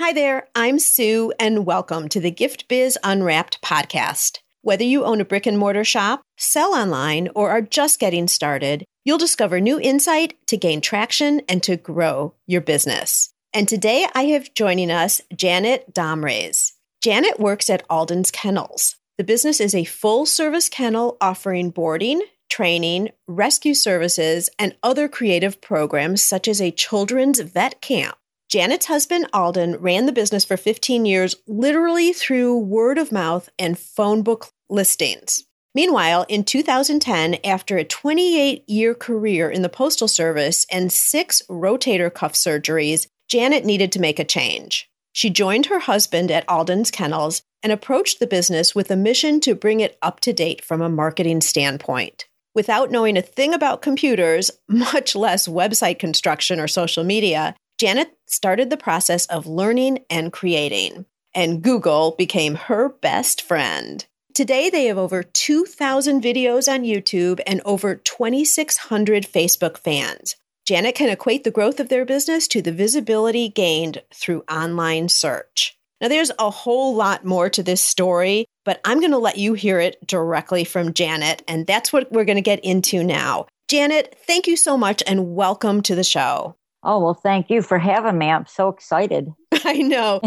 Hi there, I'm Sue, and welcome to the Gift Biz Unwrapped podcast. Whether you own a brick and mortar shop, sell online, or are just getting started, you'll discover new insight to gain traction and to grow your business. And today I have joining us Janet Domrays. Janet works at Alden's Kennels. The business is a full service kennel offering boarding, training, rescue services, and other creative programs such as a children's vet camp. Janet's husband, Alden, ran the business for 15 years, literally through word of mouth and phone book listings. Meanwhile, in 2010, after a 28 year career in the Postal Service and six rotator cuff surgeries, Janet needed to make a change. She joined her husband at Alden's Kennels and approached the business with a mission to bring it up to date from a marketing standpoint. Without knowing a thing about computers, much less website construction or social media, Janet started the process of learning and creating, and Google became her best friend. Today, they have over 2,000 videos on YouTube and over 2,600 Facebook fans. Janet can equate the growth of their business to the visibility gained through online search. Now, there's a whole lot more to this story, but I'm going to let you hear it directly from Janet, and that's what we're going to get into now. Janet, thank you so much and welcome to the show. Oh, well, thank you for having me. I'm so excited. I know.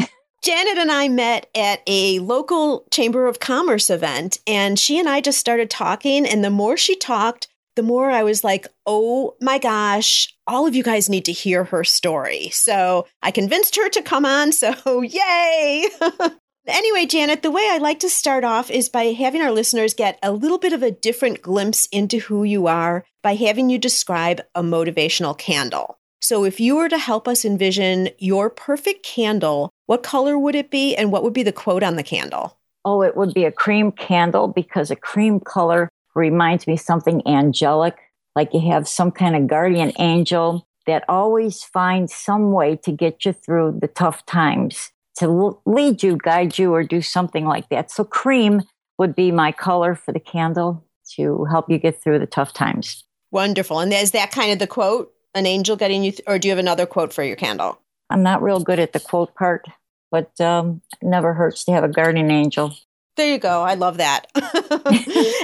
Janet and I met at a local Chamber of Commerce event, and she and I just started talking. And the more she talked, the more I was like, oh my gosh, all of you guys need to hear her story. So I convinced her to come on. So, yay! anyway, Janet, the way I like to start off is by having our listeners get a little bit of a different glimpse into who you are by having you describe a motivational candle. So, if you were to help us envision your perfect candle, what color would it be and what would be the quote on the candle? Oh, it would be a cream candle because a cream color reminds me something angelic, like you have some kind of guardian angel that always finds some way to get you through the tough times, to lead you, guide you, or do something like that. So, cream would be my color for the candle to help you get through the tough times. Wonderful. And is that kind of the quote? An angel getting you, th- or do you have another quote for your candle? I'm not real good at the quote part, but um, never hurts to have a guardian angel. There you go. I love that.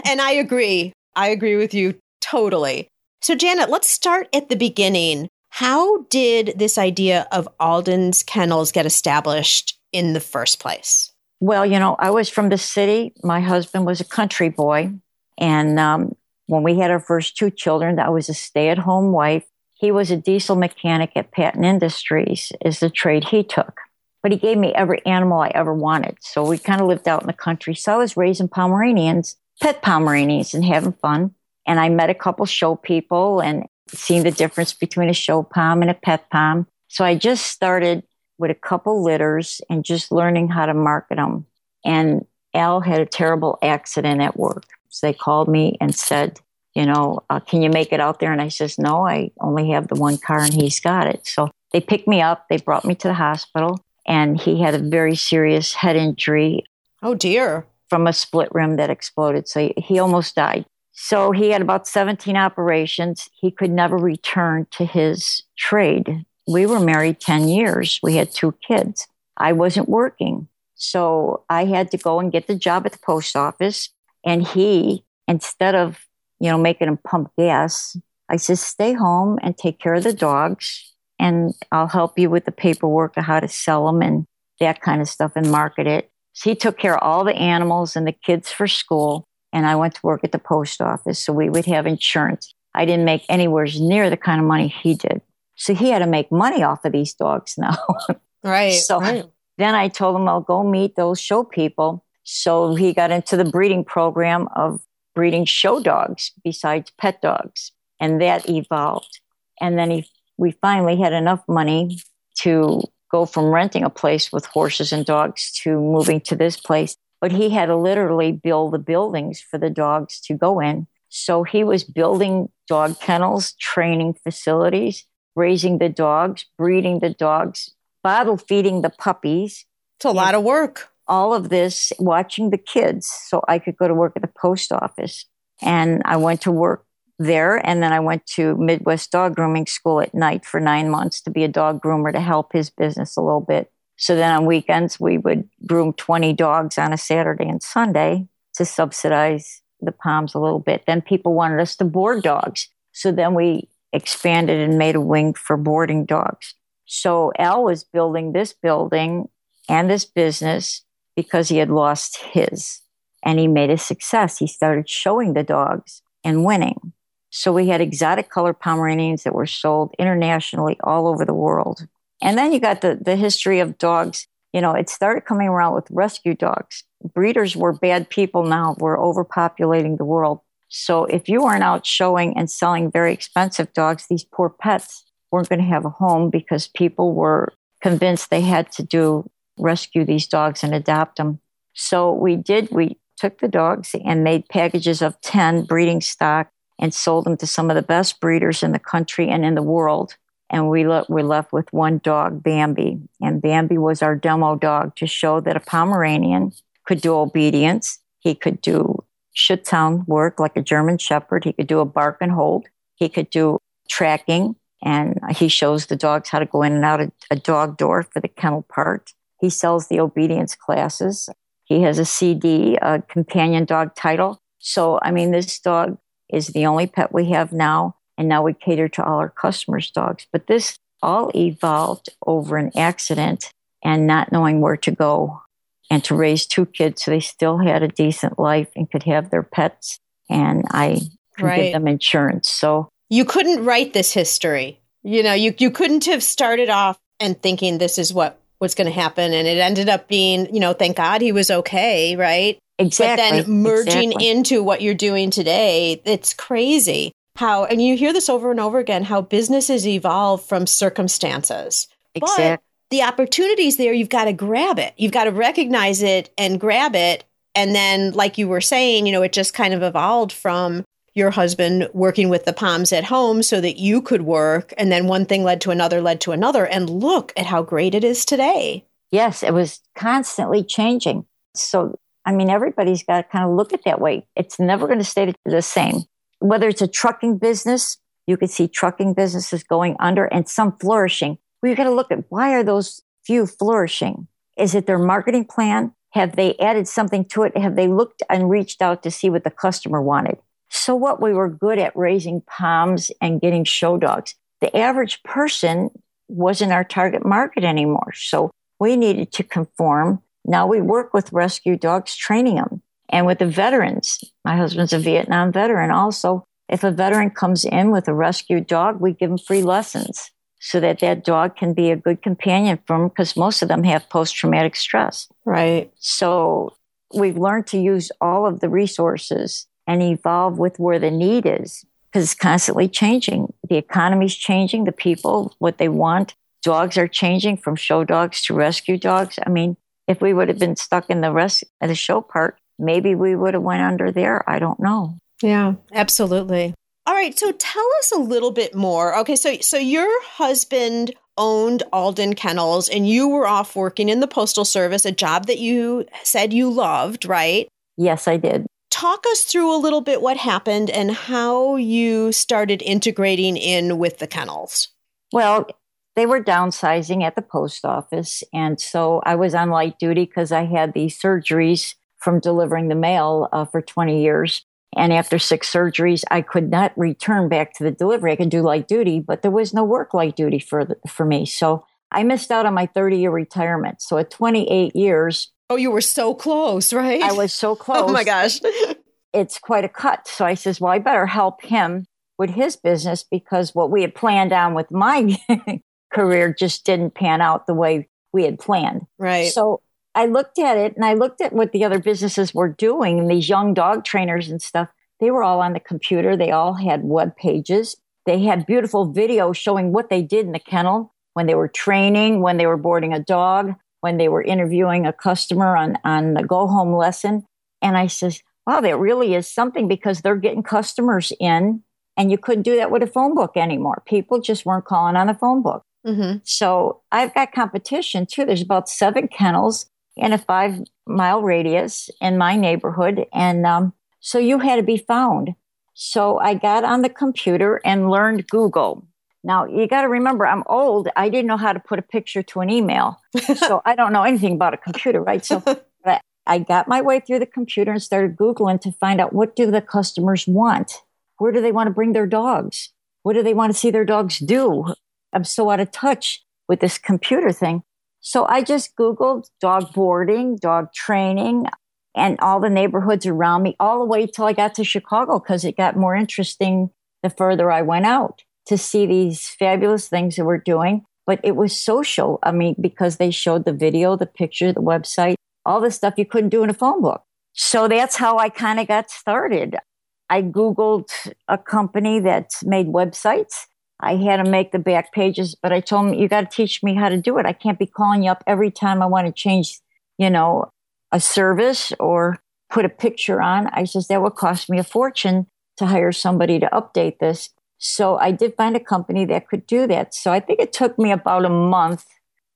and I agree. I agree with you totally. So, Janet, let's start at the beginning. How did this idea of Alden's Kennels get established in the first place? Well, you know, I was from the city. My husband was a country boy. And um, when we had our first two children, I was a stay at home wife. He was a diesel mechanic at Patton Industries, is the trade he took. But he gave me every animal I ever wanted. So we kind of lived out in the country. So I was raising Pomeranians, pet Pomeranians, and having fun. And I met a couple show people and seeing the difference between a show pom and a pet pom. So I just started with a couple litters and just learning how to market them. And Al had a terrible accident at work. So they called me and said, you know, uh, can you make it out there? And I says, no, I only have the one car and he's got it. So they picked me up, they brought me to the hospital, and he had a very serious head injury. Oh, dear. From a split rim that exploded. So he almost died. So he had about 17 operations. He could never return to his trade. We were married 10 years. We had two kids. I wasn't working. So I had to go and get the job at the post office. And he, instead of you know, making them pump gas. I said, stay home and take care of the dogs, and I'll help you with the paperwork of how to sell them and that kind of stuff and market it. So he took care of all the animals and the kids for school, and I went to work at the post office so we would have insurance. I didn't make anywhere near the kind of money he did. So he had to make money off of these dogs now. Right. so right. then I told him I'll go meet those show people. So he got into the breeding program of breeding show dogs besides pet dogs. And that evolved. And then he, we finally had enough money to go from renting a place with horses and dogs to moving to this place. But he had to literally build the buildings for the dogs to go in. So he was building dog kennels, training facilities, raising the dogs, breeding the dogs, bottle feeding the puppies. It's a lot of work all of this watching the kids so I could go to work at the post office. And I went to work there. And then I went to Midwest Dog Grooming School at night for nine months to be a dog groomer to help his business a little bit. So then on weekends, we would groom 20 dogs on a Saturday and Sunday to subsidize the Poms a little bit. Then people wanted us to board dogs. So then we expanded and made a wing for boarding dogs. So Al was building this building and this business because he had lost his and he made a success. He started showing the dogs and winning. So we had exotic color Pomeranians that were sold internationally all over the world. And then you got the, the history of dogs. You know, it started coming around with rescue dogs. Breeders were bad people now. We're overpopulating the world. So if you weren't out showing and selling very expensive dogs, these poor pets weren't going to have a home because people were convinced they had to do rescue these dogs and adopt them. So we did, we took the dogs and made packages of 10 breeding stock and sold them to some of the best breeders in the country and in the world. And we le- were left with one dog, Bambi. And Bambi was our demo dog to show that a Pomeranian could do obedience. He could do Schutzhund work like a German Shepherd. He could do a bark and hold. He could do tracking. And he shows the dogs how to go in and out of a dog door for the kennel part. He sells the obedience classes. He has a CD, a companion dog title. So, I mean, this dog is the only pet we have now. And now we cater to all our customers' dogs. But this all evolved over an accident and not knowing where to go and to raise two kids so they still had a decent life and could have their pets. And I could right. give them insurance. So you couldn't write this history. You know, you, you couldn't have started off and thinking this is what was going to happen. And it ended up being, you know, thank God he was okay, right? Exactly. But then merging exactly. into what you're doing today, it's crazy how, and you hear this over and over again, how businesses evolve from circumstances. Exactly. But the opportunities there, you've got to grab it. You've got to recognize it and grab it. And then, like you were saying, you know, it just kind of evolved from your husband working with the Poms at home so that you could work. And then one thing led to another, led to another. And look at how great it is today. Yes, it was constantly changing. So, I mean, everybody's got to kind of look at that way. It's never going to stay the same. Whether it's a trucking business, you could see trucking businesses going under and some flourishing. Well, you got to look at why are those few flourishing? Is it their marketing plan? Have they added something to it? Have they looked and reached out to see what the customer wanted? So what we were good at raising Poms and getting show dogs. The average person wasn't our target market anymore. So we needed to conform. Now we work with rescue dogs, training them and with the veterans. My husband's a Vietnam veteran. Also, if a veteran comes in with a rescue dog, we give them free lessons so that that dog can be a good companion for them because most of them have post traumatic stress. Right. So we've learned to use all of the resources and evolve with where the need is because it's constantly changing. The economy's changing, the people, what they want. Dogs are changing from show dogs to rescue dogs. I mean, if we would have been stuck in the rest of the show part, maybe we would have went under there. I don't know. Yeah, absolutely. All right, so tell us a little bit more. Okay, so so your husband owned Alden Kennels and you were off working in the postal service, a job that you said you loved, right? Yes, I did talk us through a little bit what happened and how you started integrating in with the kennels. Well, they were downsizing at the post office. And so I was on light duty because I had these surgeries from delivering the mail uh, for 20 years. And after six surgeries, I could not return back to the delivery. I could do light duty, but there was no work light duty for, the, for me. So I missed out on my 30 year retirement. So at 28 years, Oh, you were so close, right? I was so close. Oh my gosh. it's quite a cut. So I says, well, I better help him with his business because what we had planned on with my career just didn't pan out the way we had planned. Right. So I looked at it and I looked at what the other businesses were doing and these young dog trainers and stuff. They were all on the computer. They all had web pages. They had beautiful videos showing what they did in the kennel when they were training, when they were boarding a dog, when they were interviewing a customer on, on the go home lesson. And I says, wow, that really is something because they're getting customers in and you couldn't do that with a phone book anymore. People just weren't calling on the phone book. Mm-hmm. So I've got competition too. There's about seven kennels in a five mile radius in my neighborhood. And um, so you had to be found. So I got on the computer and learned Google. Now, you got to remember, I'm old. I didn't know how to put a picture to an email. so I don't know anything about a computer, right? So I got my way through the computer and started Googling to find out what do the customers want? Where do they want to bring their dogs? What do they want to see their dogs do? I'm so out of touch with this computer thing. So I just Googled dog boarding, dog training, and all the neighborhoods around me, all the way till I got to Chicago because it got more interesting the further I went out to see these fabulous things that we're doing. But it was social. I mean, because they showed the video, the picture, the website, all the stuff you couldn't do in a phone book. So that's how I kind of got started. I Googled a company that made websites. I had to make the back pages, but I told them, you got to teach me how to do it. I can't be calling you up every time I want to change, you know, a service or put a picture on. I says, that would cost me a fortune to hire somebody to update this. So I did find a company that could do that. So I think it took me about a month.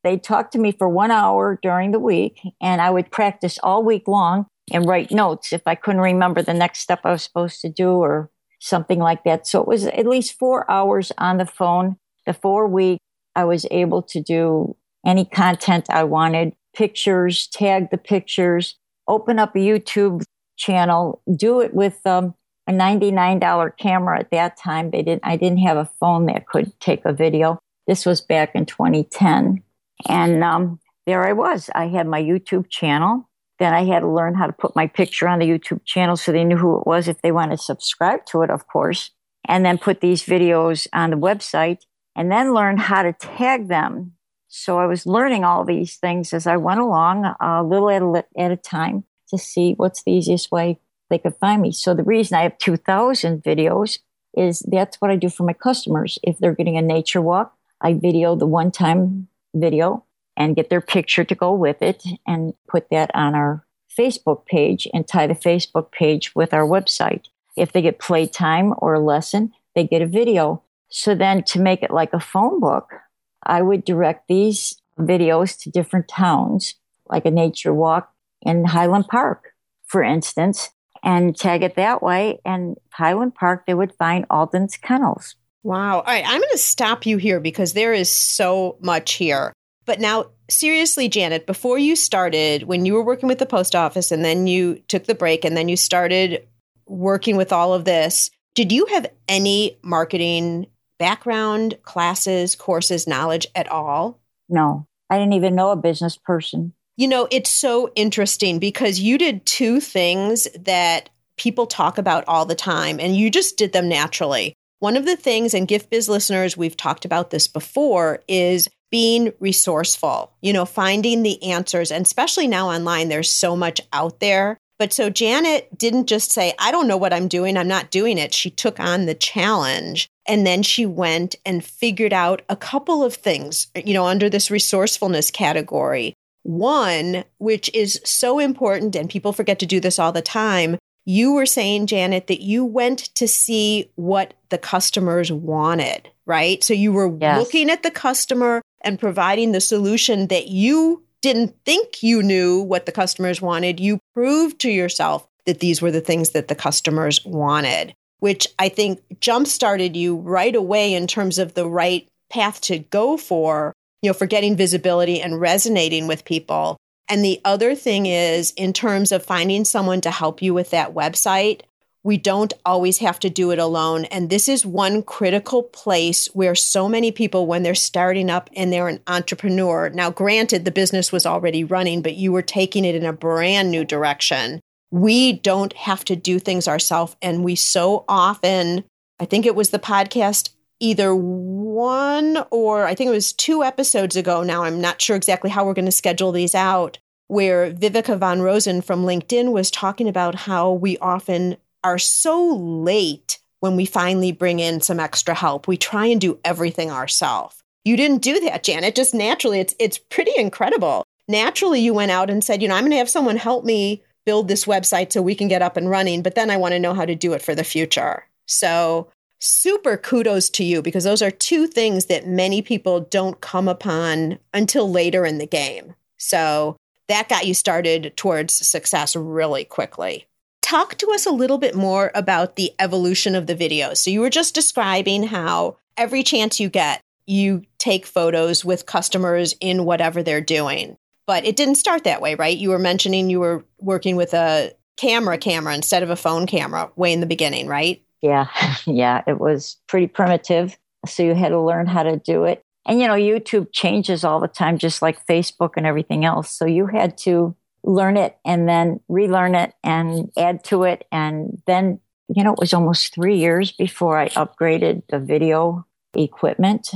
They talked to me for one hour during the week, and I would practice all week long and write notes if I couldn't remember the next step I was supposed to do or something like that. So it was at least four hours on the phone. The four week, I was able to do any content I wanted, pictures, tag the pictures, open up a YouTube channel, do it with um, a $99 camera at that time. They didn't, I didn't have a phone that could take a video. This was back in 2010. And um, there I was. I had my YouTube channel. Then I had to learn how to put my picture on the YouTube channel so they knew who it was if they wanted to subscribe to it, of course. And then put these videos on the website and then learn how to tag them. So I was learning all these things as I went along, a little at a, at a time to see what's the easiest way they could find me. So the reason I have 2,000 videos is that's what I do for my customers. If they're getting a nature walk, I video the one time video and get their picture to go with it and put that on our Facebook page and tie the Facebook page with our website. If they get playtime or a lesson, they get a video. So then to make it like a phone book, I would direct these videos to different towns, like a nature walk in Highland Park, for instance, and tag it that way. And Highland Park, they would find Alden's Kennels. Wow. All right. I'm going to stop you here because there is so much here. But now, seriously, Janet, before you started, when you were working with the post office and then you took the break and then you started working with all of this, did you have any marketing background, classes, courses, knowledge at all? No, I didn't even know a business person. You know, it's so interesting because you did two things that people talk about all the time and you just did them naturally. One of the things, and Gift Biz listeners, we've talked about this before, is being resourceful, you know, finding the answers. And especially now online, there's so much out there. But so Janet didn't just say, I don't know what I'm doing, I'm not doing it. She took on the challenge. And then she went and figured out a couple of things, you know, under this resourcefulness category. One, which is so important, and people forget to do this all the time. You were saying, Janet, that you went to see what the customers wanted, right? So you were yes. looking at the customer and providing the solution that you didn't think you knew what the customers wanted. You proved to yourself that these were the things that the customers wanted, which I think jump started you right away in terms of the right path to go for, you know, for getting visibility and resonating with people. And the other thing is, in terms of finding someone to help you with that website, we don't always have to do it alone. And this is one critical place where so many people, when they're starting up and they're an entrepreneur, now granted, the business was already running, but you were taking it in a brand new direction. We don't have to do things ourselves. And we so often, I think it was the podcast, either one or I think it was two episodes ago now. I'm not sure exactly how we're going to schedule these out. Where Viveka von Rosen from LinkedIn was talking about how we often are so late when we finally bring in some extra help. We try and do everything ourselves. You didn't do that, Janet. Just naturally, it's it's pretty incredible. Naturally, you went out and said, you know, I'm going to have someone help me build this website so we can get up and running, but then I want to know how to do it for the future. So, super kudos to you because those are two things that many people don't come upon until later in the game. So, that got you started towards success really quickly. talk to us a little bit more about the evolution of the videos. So you were just describing how every chance you get, you take photos with customers in whatever they're doing. But it didn't start that way, right? You were mentioning you were working with a camera camera instead of a phone camera way in the beginning, right? Yeah. Yeah. It was pretty primitive. So you had to learn how to do it. And, you know, YouTube changes all the time, just like Facebook and everything else. So you had to learn it and then relearn it and add to it. And then, you know, it was almost three years before I upgraded the video equipment.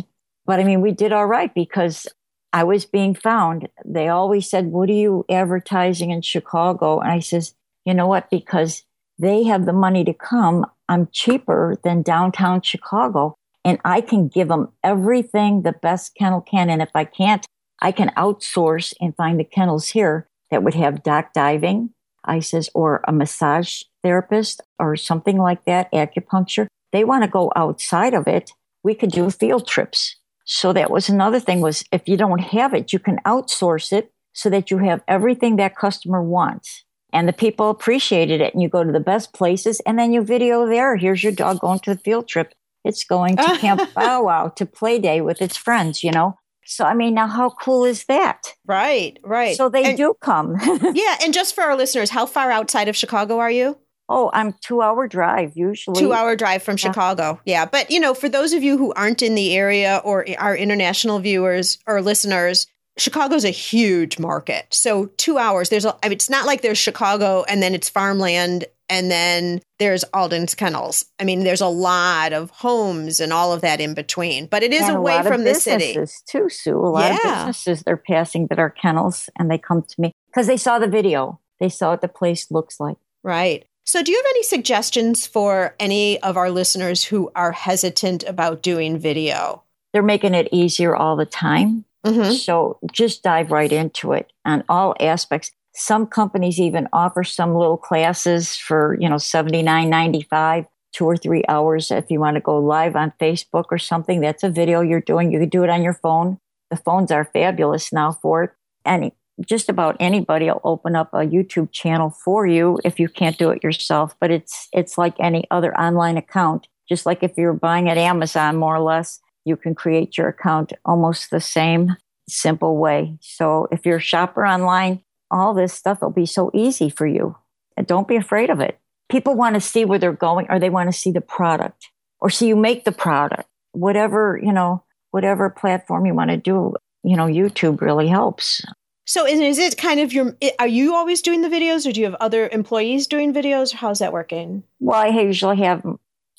But I mean, we did all right because I was being found. They always said, What are you advertising in Chicago? And I says, You know what? Because they have the money to come. I'm cheaper than downtown Chicago and I can give them everything the best kennel can. And if I can't, I can outsource and find the kennels here that would have dock diving, I says, or a massage therapist or something like that, acupuncture. They want to go outside of it. We could do field trips. So that was another thing was if you don't have it, you can outsource it so that you have everything that customer wants. And the people appreciated it. And you go to the best places and then you video there. Here's your dog going to the field trip. It's going to Camp Bow Wow to play day with its friends, you know? So, I mean, now how cool is that? Right, right. So they and, do come. yeah. And just for our listeners, how far outside of Chicago are you? Oh, I'm two hour drive usually. Two hour drive from yeah. Chicago. Yeah. But, you know, for those of you who aren't in the area or our international viewers or listeners, Chicago's a huge market. So two hours, there's a, I mean, it's not like there's Chicago and then it's farmland and then there's Alden's Kennels. I mean, there's a lot of homes and all of that in between, but it is and away from the city. Too, Sue. A lot yeah. of businesses they're passing that are kennels and they come to me because they saw the video. They saw what the place looks like. Right. So, do you have any suggestions for any of our listeners who are hesitant about doing video? They're making it easier all the time. Mm-hmm. So, just dive right into it on all aspects. Some companies even offer some little classes for, you know, 79.95, two or three hours if you want to go live on Facebook or something. That's a video you're doing. You could do it on your phone. The phones are fabulous now for it. And just about anybody will open up a YouTube channel for you if you can't do it yourself. But it's it's like any other online account. Just like if you're buying at Amazon, more or less, you can create your account almost the same simple way. So if you're a shopper online, all this stuff will be so easy for you. And don't be afraid of it. People want to see where they're going or they want to see the product or see you make the product. Whatever, you know, whatever platform you want to do, you know, YouTube really helps. So is, is it kind of your, are you always doing the videos or do you have other employees doing videos? How's that working? Well, I usually have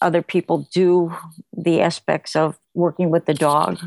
other people do the aspects of working with the dog.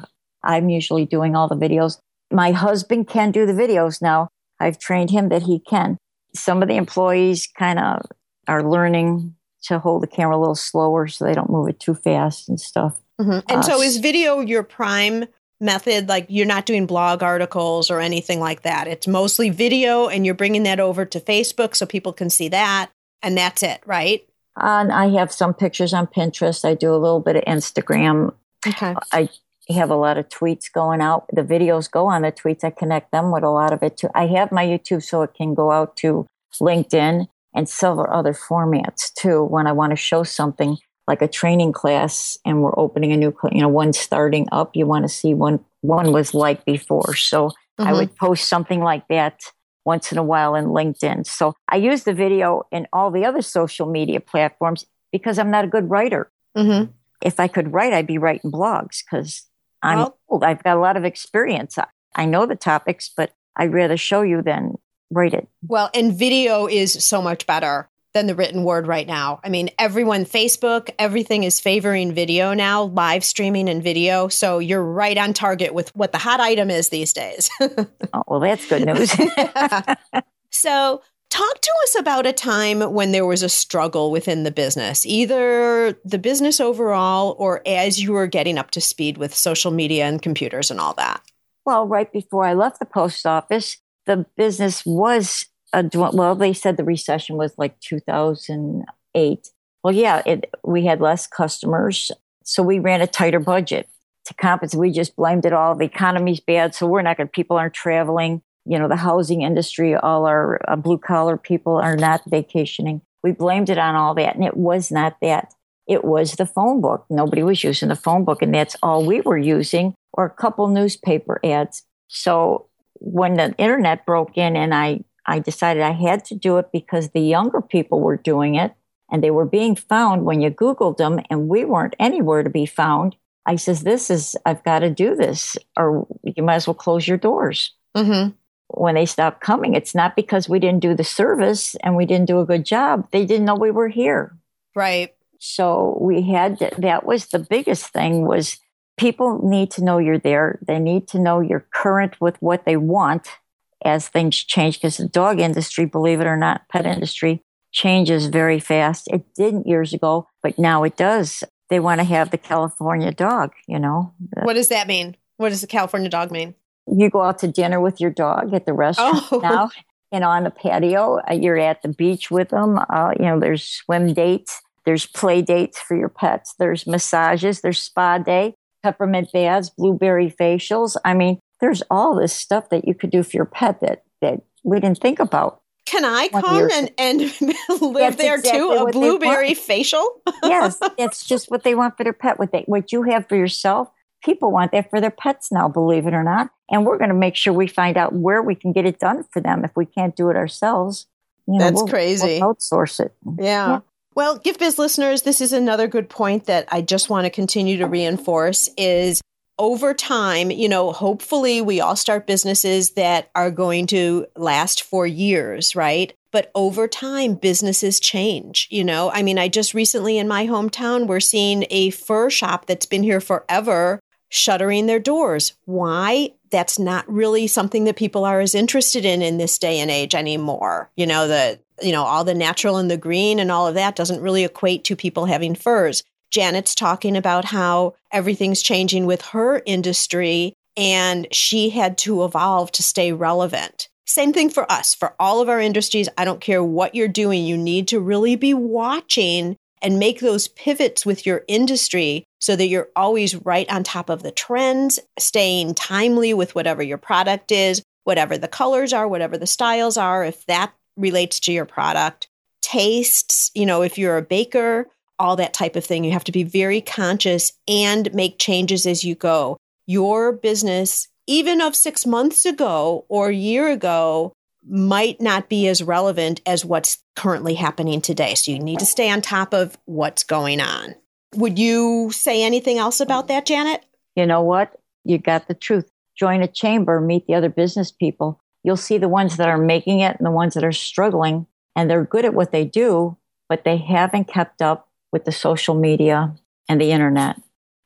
I'm usually doing all the videos. My husband can do the videos now. I've trained him that he can. Some of the employees kind of are learning to hold the camera a little slower so they don't move it too fast and stuff. Mm-hmm. And uh, so is video your prime method? Like you're not doing blog articles or anything like that. It's mostly video and you're bringing that over to Facebook so people can see that. And that's it, right? And I have some pictures on Pinterest. I do a little bit of Instagram. Okay. I have a lot of tweets going out. The videos go on the tweets. I connect them with a lot of it too. I have my YouTube so it can go out to LinkedIn and several other formats too. When I want to show something like a training class and we're opening a new, you know, one starting up, you want to see one, one was like before. So mm-hmm. I would post something like that once in a while in LinkedIn. So I use the video in all the other social media platforms because I'm not a good writer. Mm-hmm. If I could write, I'd be writing blogs because I'm well, old. I've got a lot of experience. I know the topics, but I'd rather show you than write it. Well, and video is so much better than the written word right now. I mean, everyone, Facebook, everything is favoring video now, live streaming and video. So you're right on target with what the hot item is these days. oh, well, that's good news. so Talk to us about a time when there was a struggle within the business, either the business overall or as you were getting up to speed with social media and computers and all that. Well, right before I left the post office, the business was a well. They said the recession was like 2008. Well, yeah, it, we had less customers, so we ran a tighter budget to compensate. We just blamed it all. The economy's bad, so we're not going. People aren't traveling you know, the housing industry, all our uh, blue collar people are not vacationing. we blamed it on all that. And it was not that. It was the phone book. Nobody was using the phone book, and that's all we were using, or a couple newspaper ads. So when the internet broke in and I, I decided I had to do it because the younger people were doing it and they were being found when you Googled them and we weren't anywhere to be found. I says, this is, I've got to do this or you might as well close your doors. Mm-hmm. When they stopped coming, it's not because we didn't do the service and we didn't do a good job. They didn't know we were here. Right. So we had, to, that was the biggest thing was people need to know you're there. They need to know you're current with what they want as things change because the dog industry, believe it or not, pet industry changes very fast. It didn't years ago, but now it does. They want to have the California dog, you know. What does that mean? What does the California dog mean? You go out to dinner with your dog at the restaurant oh. now and on the patio. Uh, you're at the beach with them. Uh, you know, there's swim dates, there's play dates for your pets, there's massages, there's spa day, peppermint baths, blueberry facials. I mean, there's all this stuff that you could do for your pet that, that we didn't think about. Can I come and, and live there exactly too? A blueberry facial? yes, it's just what they want for their pet. What they what you have for yourself, people want that for their pets now, believe it or not. And we're going to make sure we find out where we can get it done for them if we can't do it ourselves. You know, That's we'll, crazy. We'll outsource it. Yeah. yeah. Well, Gift Biz listeners, this is another good point that I just want to continue to reinforce is over time, you know, hopefully we all start businesses that are going to last for years, right? But over time, businesses change. You know, I mean, I just recently in my hometown, we're seeing a fur shop that's been here forever shuttering their doors. Why? That's not really something that people are as interested in in this day and age anymore. You know, the, you know, all the natural and the green and all of that doesn't really equate to people having furs. Janet's talking about how everything's changing with her industry and she had to evolve to stay relevant. Same thing for us, for all of our industries. I don't care what you're doing, you need to really be watching and make those pivots with your industry so that you're always right on top of the trends, staying timely with whatever your product is, whatever the colors are, whatever the styles are, if that relates to your product. Tastes, you know, if you're a baker, all that type of thing. You have to be very conscious and make changes as you go. Your business, even of six months ago or a year ago, might not be as relevant as what's currently happening today. So you need to stay on top of what's going on. Would you say anything else about that, Janet? You know what? You got the truth. Join a chamber, meet the other business people. You'll see the ones that are making it and the ones that are struggling, and they're good at what they do, but they haven't kept up with the social media and the internet.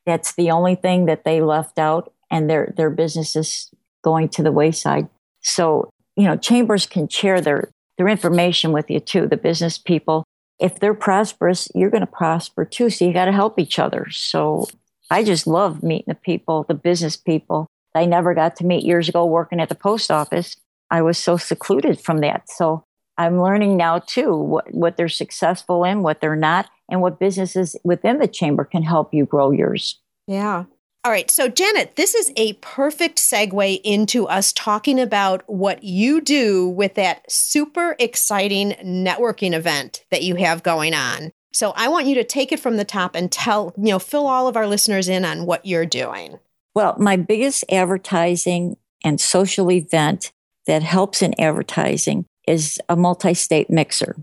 That's the only thing that they left out, and their their business is going to the wayside. So you know, chambers can share their their information with you too. The business people, if they're prosperous, you're going to prosper too. So you got to help each other. So I just love meeting the people, the business people. I never got to meet years ago working at the post office. I was so secluded from that. So I'm learning now too what, what they're successful in, what they're not, and what businesses within the chamber can help you grow yours. Yeah. All right. So, Janet, this is a perfect segue into us talking about what you do with that super exciting networking event that you have going on. So, I want you to take it from the top and tell, you know, fill all of our listeners in on what you're doing. Well, my biggest advertising and social event that helps in advertising is a multi state mixer.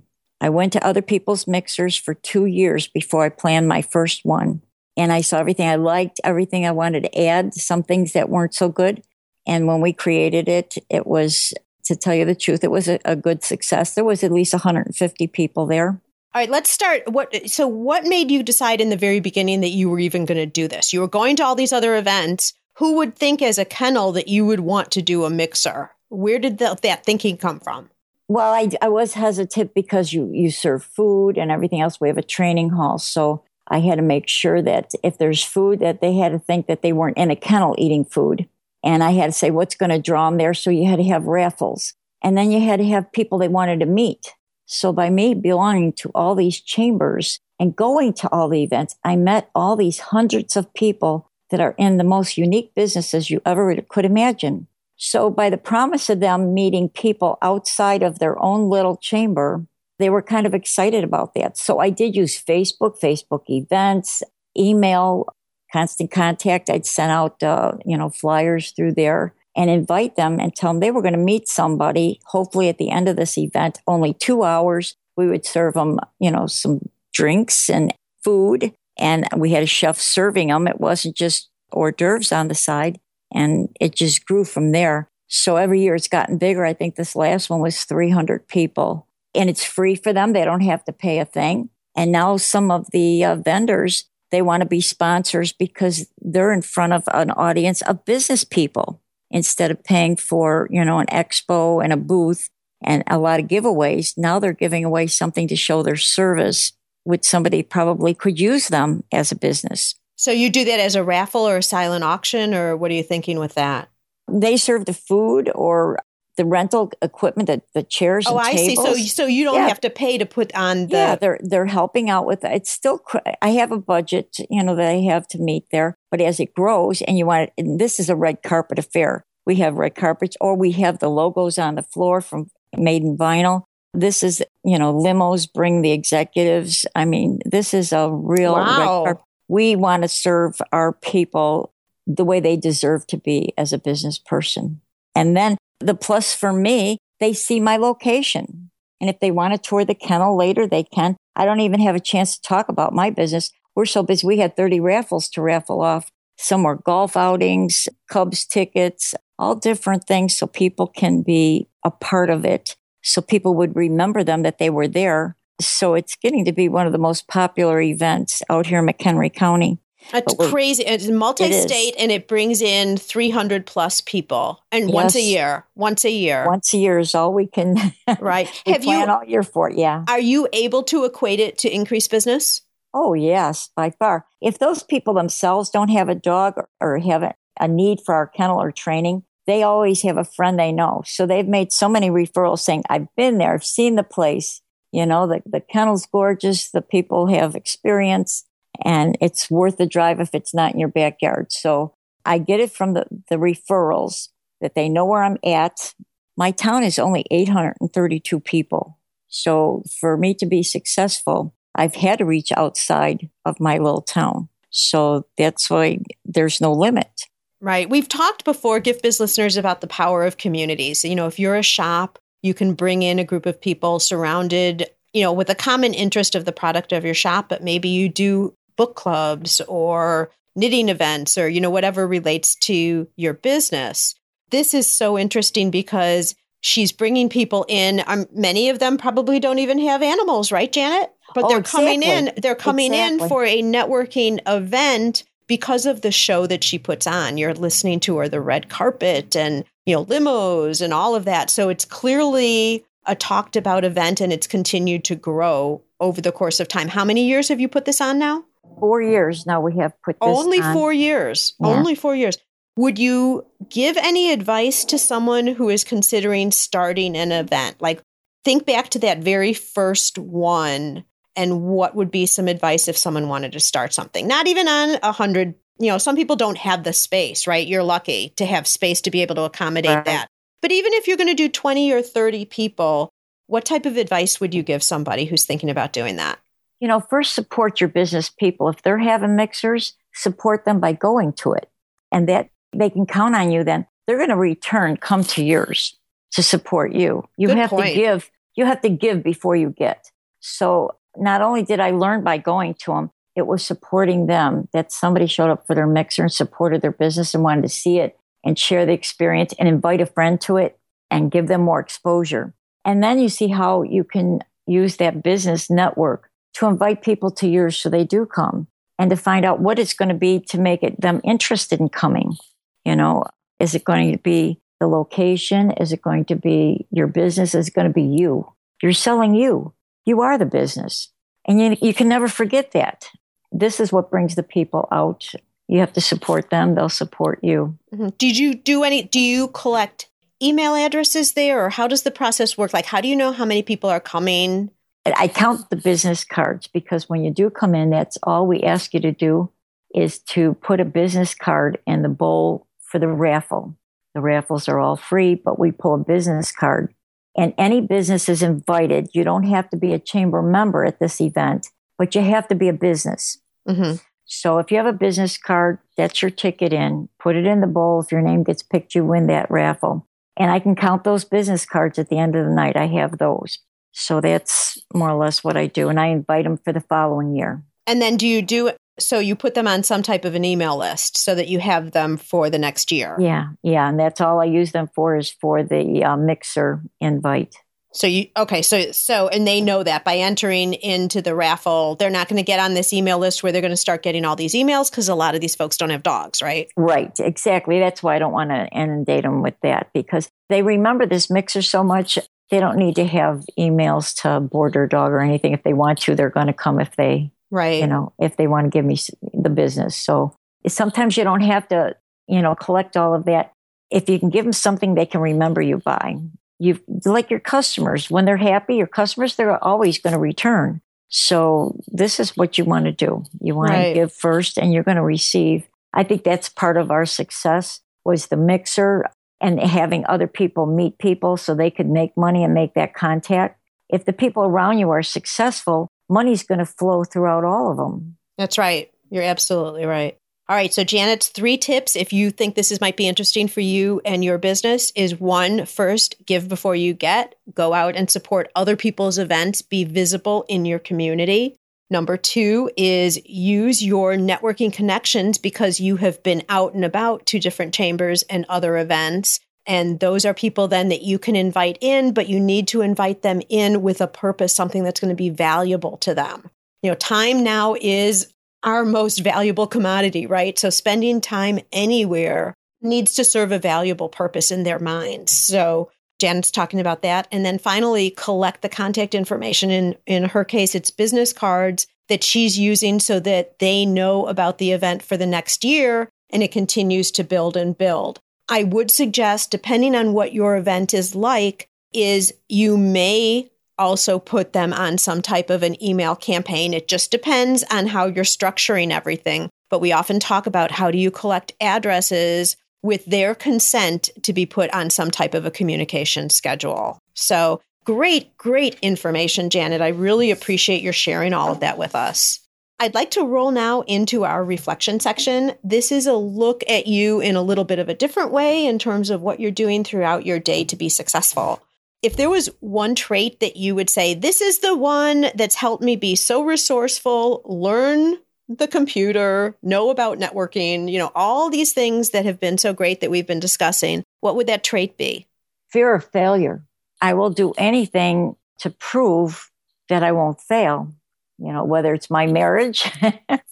I went to other people's mixers for two years before I planned my first one. And I saw everything I liked, everything I wanted to add, some things that weren't so good. And when we created it, it was, to tell you the truth, it was a, a good success. There was at least 150 people there. All right, let's start. What so what made you decide in the very beginning that you were even going to do this? You were going to all these other events. Who would think as a kennel that you would want to do a mixer? Where did the, that thinking come from? Well, I, I was hesitant because you, you serve food and everything else. We have a training hall. So I had to make sure that if there's food, that they had to think that they weren't in a kennel eating food. And I had to say, what's going to draw them there? So you had to have raffles. And then you had to have people they wanted to meet. So by me belonging to all these chambers and going to all the events, I met all these hundreds of people that are in the most unique businesses you ever could imagine. So, by the promise of them meeting people outside of their own little chamber, they were kind of excited about that. So I did use Facebook, Facebook events, email, constant contact. I'd send out, uh, you know, flyers through there and invite them and tell them they were going to meet somebody, hopefully at the end of this event, only two hours. We would serve them, you know, some drinks and food. And we had a chef serving them. It wasn't just hors d'oeuvres on the side. And it just grew from there. So every year it's gotten bigger. I think this last one was 300 people. And it's free for them. They don't have to pay a thing. And now some of the uh, vendors, they want to be sponsors because they're in front of an audience of business people instead of paying for, you know, an expo and a booth and a lot of giveaways. Now they're giving away something to show their service, which somebody probably could use them as a business. So you do that as a raffle or a silent auction, or what are you thinking with that? They serve the food or the rental equipment, the, the chairs. Oh, I tables. see. So, so you don't yeah. have to pay to put on the. Yeah, they're they're helping out with it. It's still. I have a budget, you know, that I have to meet there, but as it grows, and you want it, and this is a red carpet affair. We have red carpets, or we have the logos on the floor from made in vinyl. This is, you know, limos bring the executives. I mean, this is a real wow. We want to serve our people the way they deserve to be as a business person. And then the plus for me, they see my location. And if they want to tour the kennel later, they can. I don't even have a chance to talk about my business. We're so busy. We had 30 raffles to raffle off. Some were golf outings, Cubs tickets, all different things so people can be a part of it. So people would remember them that they were there. So it's getting to be one of the most popular events out here in McHenry County. It's crazy. It's multi-state, it and it brings in 300 plus people, and yes. once a year. Once a year. Once a year is all we can. Right. we Have plan you all year for it? Yeah. Are you able to equate it to increased business? Oh yes, by far. If those people themselves don't have a dog or have a, a need for our kennel or training, they always have a friend they know. So they've made so many referrals saying, "I've been there, I've seen the place." You know, the the kennel's gorgeous. The people have experience and it's worth the drive if it's not in your backyard. So I get it from the, the referrals that they know where I'm at. My town is only 832 people. So for me to be successful, I've had to reach outside of my little town. So that's why there's no limit. Right. We've talked before, Gift Biz listeners, about the power of communities. You know, if you're a shop, you can bring in a group of people surrounded, you know, with a common interest of the product of your shop, but maybe you do book clubs or knitting events or you know whatever relates to your business this is so interesting because she's bringing people in um, many of them probably don't even have animals right janet but oh, they're exactly. coming in they're coming exactly. in for a networking event because of the show that she puts on you're listening to her the red carpet and you know limos and all of that. So it's clearly a talked about event and it's continued to grow over the course of time. How many years have you put this on now? Four years now we have put only on. four years. Yeah. only four years. Would you give any advice to someone who is considering starting an event? Like think back to that very first one and what would be some advice if someone wanted to start something? Not even on a hundred you know some people don't have the space right you're lucky to have space to be able to accommodate right. that but even if you're going to do 20 or 30 people what type of advice would you give somebody who's thinking about doing that you know, first support your business people. If they're having mixers, support them by going to it. And that they can count on you then. They're going to return, come to yours to support you. You Good have point. to give, you have to give before you get. So not only did I learn by going to them, it was supporting them that somebody showed up for their mixer and supported their business and wanted to see it and share the experience and invite a friend to it and give them more exposure. And then you see how you can use that business network to invite people to yours so they do come and to find out what it's going to be to make it them interested in coming. You know, is it going to be the location? Is it going to be your business? Is it going to be you? You're selling you. You are the business. And you, you can never forget that. This is what brings the people out. You have to support them, they'll support you. Mm-hmm. Did you do any, do you collect email addresses there or how does the process work? Like, how do you know how many people are coming? I count the business cards because when you do come in, that's all we ask you to do is to put a business card in the bowl for the raffle. The raffles are all free, but we pull a business card And any business is invited. You don't have to be a chamber member at this event, but you have to be a business. Mm-hmm. So if you have a business card, that's your ticket in. Put it in the bowl. If your name gets picked, you win that raffle. And I can count those business cards at the end of the night. I have those. So that's more or less what I do. And I invite them for the following year. And then do you do so you put them on some type of an email list so that you have them for the next year? Yeah, yeah. And that's all I use them for is for the uh, mixer invite. So you okay? So so and they know that by entering into the raffle, they're not going to get on this email list where they're going to start getting all these emails because a lot of these folks don't have dogs, right? Right, exactly. That's why I don't want to inundate them with that because they remember this mixer so much. They don't need to have emails to board their dog or anything. If they want to, they're going to come if they right. You know, if they want to give me the business. So sometimes you don't have to, you know, collect all of that. If you can give them something they can remember you by, you like your customers when they're happy your customers they're always going to return. So this is what you want to do. You want right. to give first and you're going to receive. I think that's part of our success was the mixer and having other people meet people so they could make money and make that contact. If the people around you are successful money's going to flow throughout all of them that's right. You're absolutely right all right. So, Janet's three tips, if you think this is might be interesting for you and your business, is one, first, give before you get. Go out and support other people's events. Be visible in your community. Number two is use your networking connections because you have been out and about to different chambers and other events. And those are people then that you can invite in, but you need to invite them in with a purpose, something that's going to be valuable to them. You know, time now is our most valuable commodity, right? So spending time anywhere needs to serve a valuable purpose in their minds. So Janet's talking about that. And then finally, collect the contact information. In, in her case, it's business cards that she's using so that they know about the event for the next year and it continues to build and build. I would suggest, depending on what your event is like, is you may also put them on some type of an email campaign. It just depends on how you're structuring everything. But we often talk about how do you collect addresses with their consent to be put on some type of a communication schedule. So, great, great information, Janet. I really appreciate your sharing all of that with us. I'd like to roll now into our reflection section. This is a look at you in a little bit of a different way in terms of what you're doing throughout your day to be successful if there was one trait that you would say, this is the one that's helped me be so resourceful, learn the computer, know about networking, you know, all these things that have been so great that we've been discussing, what would that trait be? Fear of failure. I will do anything to prove that I won't fail. You know, whether it's my marriage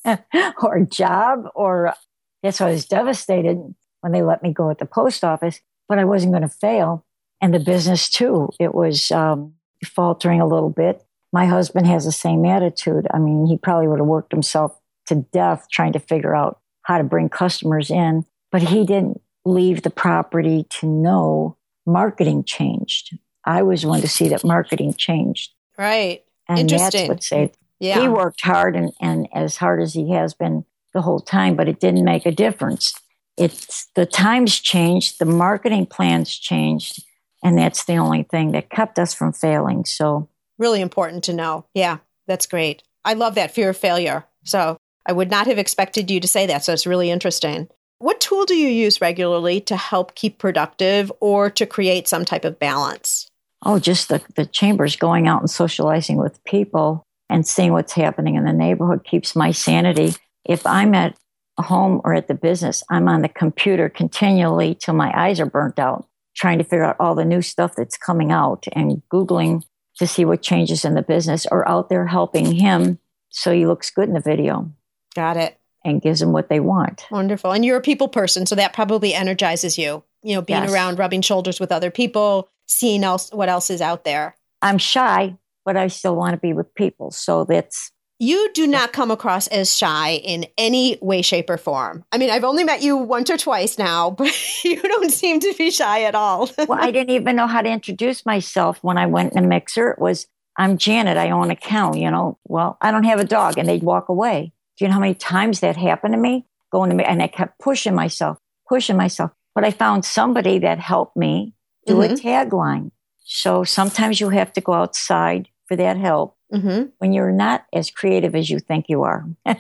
or job, or that's why I was devastated when they let me go at the post office, but I wasn't going to fail and the business too. It was um, faltering a little bit. My husband has the same attitude. I mean, he probably would have worked himself to death trying to figure out how to bring customers in, but he didn't leave the property to know marketing changed. I was one to see that marketing changed. Right. And Interesting. that's what saved. Yeah. He worked hard and, and as hard as he has been the whole time, but it didn't make a difference. It's the times changed, the marketing plans changed, and that's the only thing that kept us from failing. So, really important to know. Yeah, that's great. I love that fear of failure. So, I would not have expected you to say that. So, it's really interesting. What tool do you use regularly to help keep productive or to create some type of balance? Oh, just the, the chambers going out and socializing with people and seeing what's happening in the neighborhood keeps my sanity. If I'm at home or at the business, I'm on the computer continually till my eyes are burnt out trying to figure out all the new stuff that's coming out and Googling to see what changes in the business or out there helping him so he looks good in the video. Got it. And gives them what they want. Wonderful. And you're a people person, so that probably energizes you. You know, being yes. around, rubbing shoulders with other people, seeing else what else is out there. I'm shy, but I still want to be with people. So that's you do not come across as shy in any way, shape, or form. I mean, I've only met you once or twice now, but you don't seem to be shy at all. well, I didn't even know how to introduce myself when I went in the mixer. It was, I'm Janet, I own a cow, you know. Well, I don't have a dog. And they'd walk away. Do you know how many times that happened to me? Going to me, and I kept pushing myself, pushing myself. But I found somebody that helped me do mm-hmm. a tagline. So sometimes you have to go outside for that help Mm-hmm. when you're not as creative as you think you are.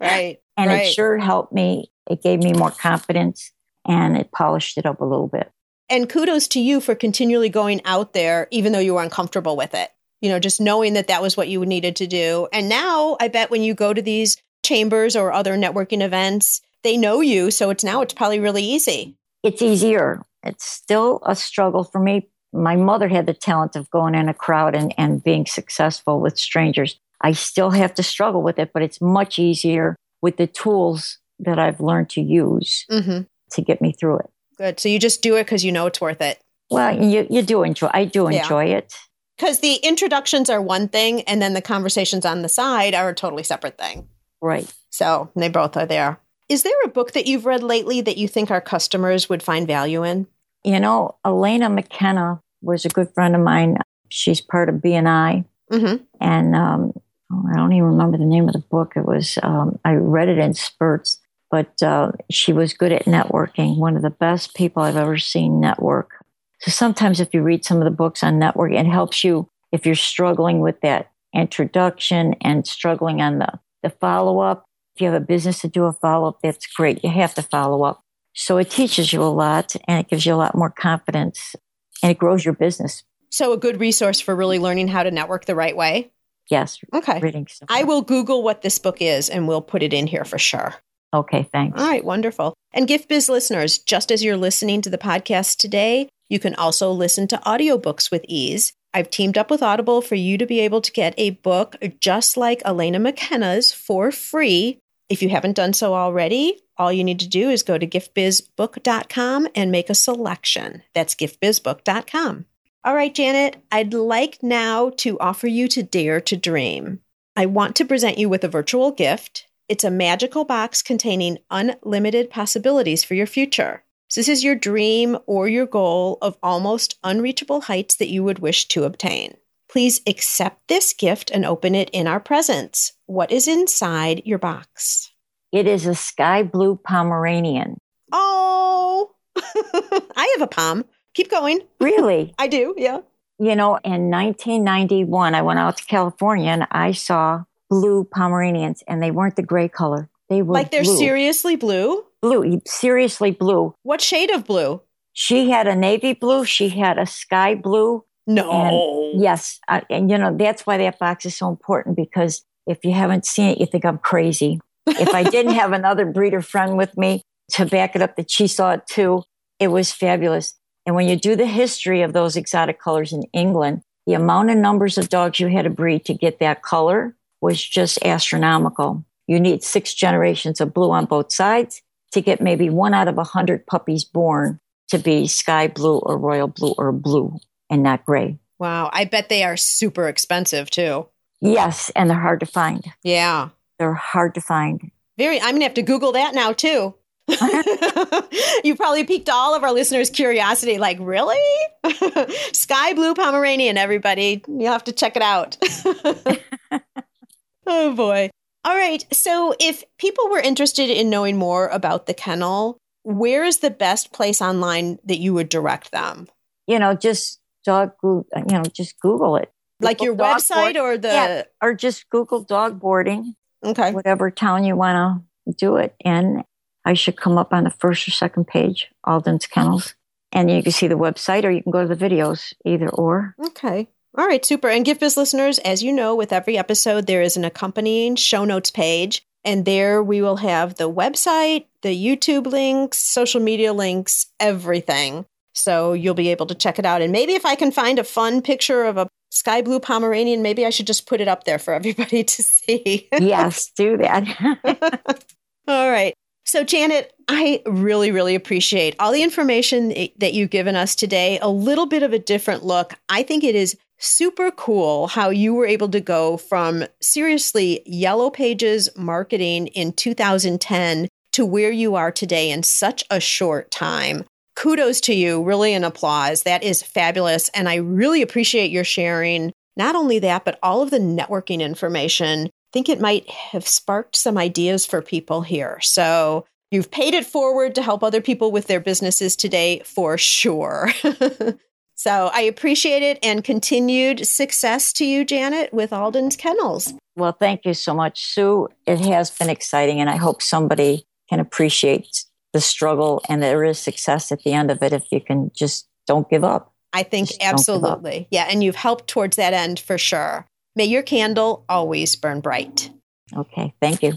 Right. and right. it sure helped me. It gave me more confidence and it polished it up a little bit. And kudos to you for continually going out there, even though you were uncomfortable with it. You know, just knowing that that was what you needed to do. And now I bet when you go to these chambers or other networking events, they know you. So it's now it's probably really easy. It's easier. It's still a struggle for me. My mother had the talent of going in a crowd and, and being successful with strangers. I still have to struggle with it, but it's much easier with the tools that I've learned to use Mm-hmm. to get me through it. Good. So you just do it because you know it's worth it. Well, you, you do enjoy. I do Yeah. enjoy it. Because the introductions are one thing, and then the conversations on the side are a totally separate thing. Right. So they both are there. Is there a book that you've read lately that you think our customers would find value in? You know, Elena McKenna was a good friend of mine. She's part of BNI, Mm-hmm. and um, oh, I don't even remember the name of the book. It was um, I read it in spurts, but uh, she was good at networking. One of the best people I've ever seen network. So sometimes, if you read some of the books on networking, it helps you if you're struggling with that introduction and struggling on the the follow up. If you have a business to do a follow up, that's great. You have to follow up. So it teaches you a lot and it gives you a lot more confidence and it grows your business. So a good resource for really learning how to network the right way. Yes, Okay. reading. I will Google what this book is and we'll put it in here for sure. Okay, thanks. All right, wonderful. And Gift Biz listeners, just as you're listening to the podcast today, you can also listen to audiobooks with ease. I've teamed up with Audible for you to be able to get a book just like Elena McKenna's for free. If you haven't done so already, all you need to do is go to giftbizbook.com and make a selection. That's giftbizbook.com. All right, Janet, I'd like now to offer you to Dare to Dream. I want to present you with a virtual gift. It's a magical box containing unlimited possibilities for your future. So, this is your dream or your goal of almost unreachable heights that you would wish to obtain. Please accept this gift and open it in our presence. What is inside your box? It is a sky blue Pomeranian. Oh, I have a pom. Keep going. Really? I do, yeah. you know, in 1991, I went out to California and I saw blue Pomeranians and they weren't the gray color. They were Like they're blue. seriously blue? blue, seriously blue. What shade of blue? She had a navy blue. She had a sky blue. No. Yes. I, and, you know, that's why that box is so important because if you haven't seen it, you think I'm crazy. If I didn't have another breeder friend with me to back it up that she saw it too, it was fabulous. And when you do the history of those exotic colors in England, the amount of numbers of dogs you had to breed to get that color was just astronomical. You need six generations of blue on both sides to get maybe one out of a hundred puppies born to be sky blue or royal blue or blue and not gray. Wow. I bet they are super expensive too. Yes, and they're hard to find. Yeah. They're hard to find. Very, I'm going to have to Google that now too. you probably piqued all of our listeners' curiosity. Like, really? Sky Blue Pomeranian, everybody. You'll have to check it out. oh, boy. All right. So, if people were interested in knowing more about the kennel, where is the best place online that you would direct them? You know, just dog, you know, just Google it. Like your website board- or the. Yeah. or just Google dog boarding, Okay. whatever town you want to do it in. I should come up on the first or second page, Alden's Kennels. And you can see the website or you can go to the videos, either or. Okay. All right, super. And Gift Biz listeners, as you know, with every episode, there is an accompanying show notes page. And there we will have the website, the YouTube links, social media links, everything. So you'll be able to check it out. And maybe if I can find a fun picture of a sky blue Pomeranian, maybe I should just put it up there for everybody to see. yes, do that. All right. So, Janet, I really, really appreciate all the information that you've given us today. A little bit of a different look. I think it is super cool how you were able to go from seriously yellow pages marketing in 2010 to where you are today in such a short time. Kudos to you, really an applause. That is fabulous. And I really appreciate your sharing not only that, but all of the networking information I think it might have sparked some ideas for people here. So you've paid it forward to help other people with their businesses today for sure. So I appreciate it and continued success to you, Janet, with Alden's Kennels. Well, thank you so much, Sue. It has been exciting, and I hope somebody can appreciate the struggle and there is success at the end of it if you can just don't give up. I think just absolutely. Yeah. And you've helped towards that end for sure. May your candle always burn bright. Okay. Thank you.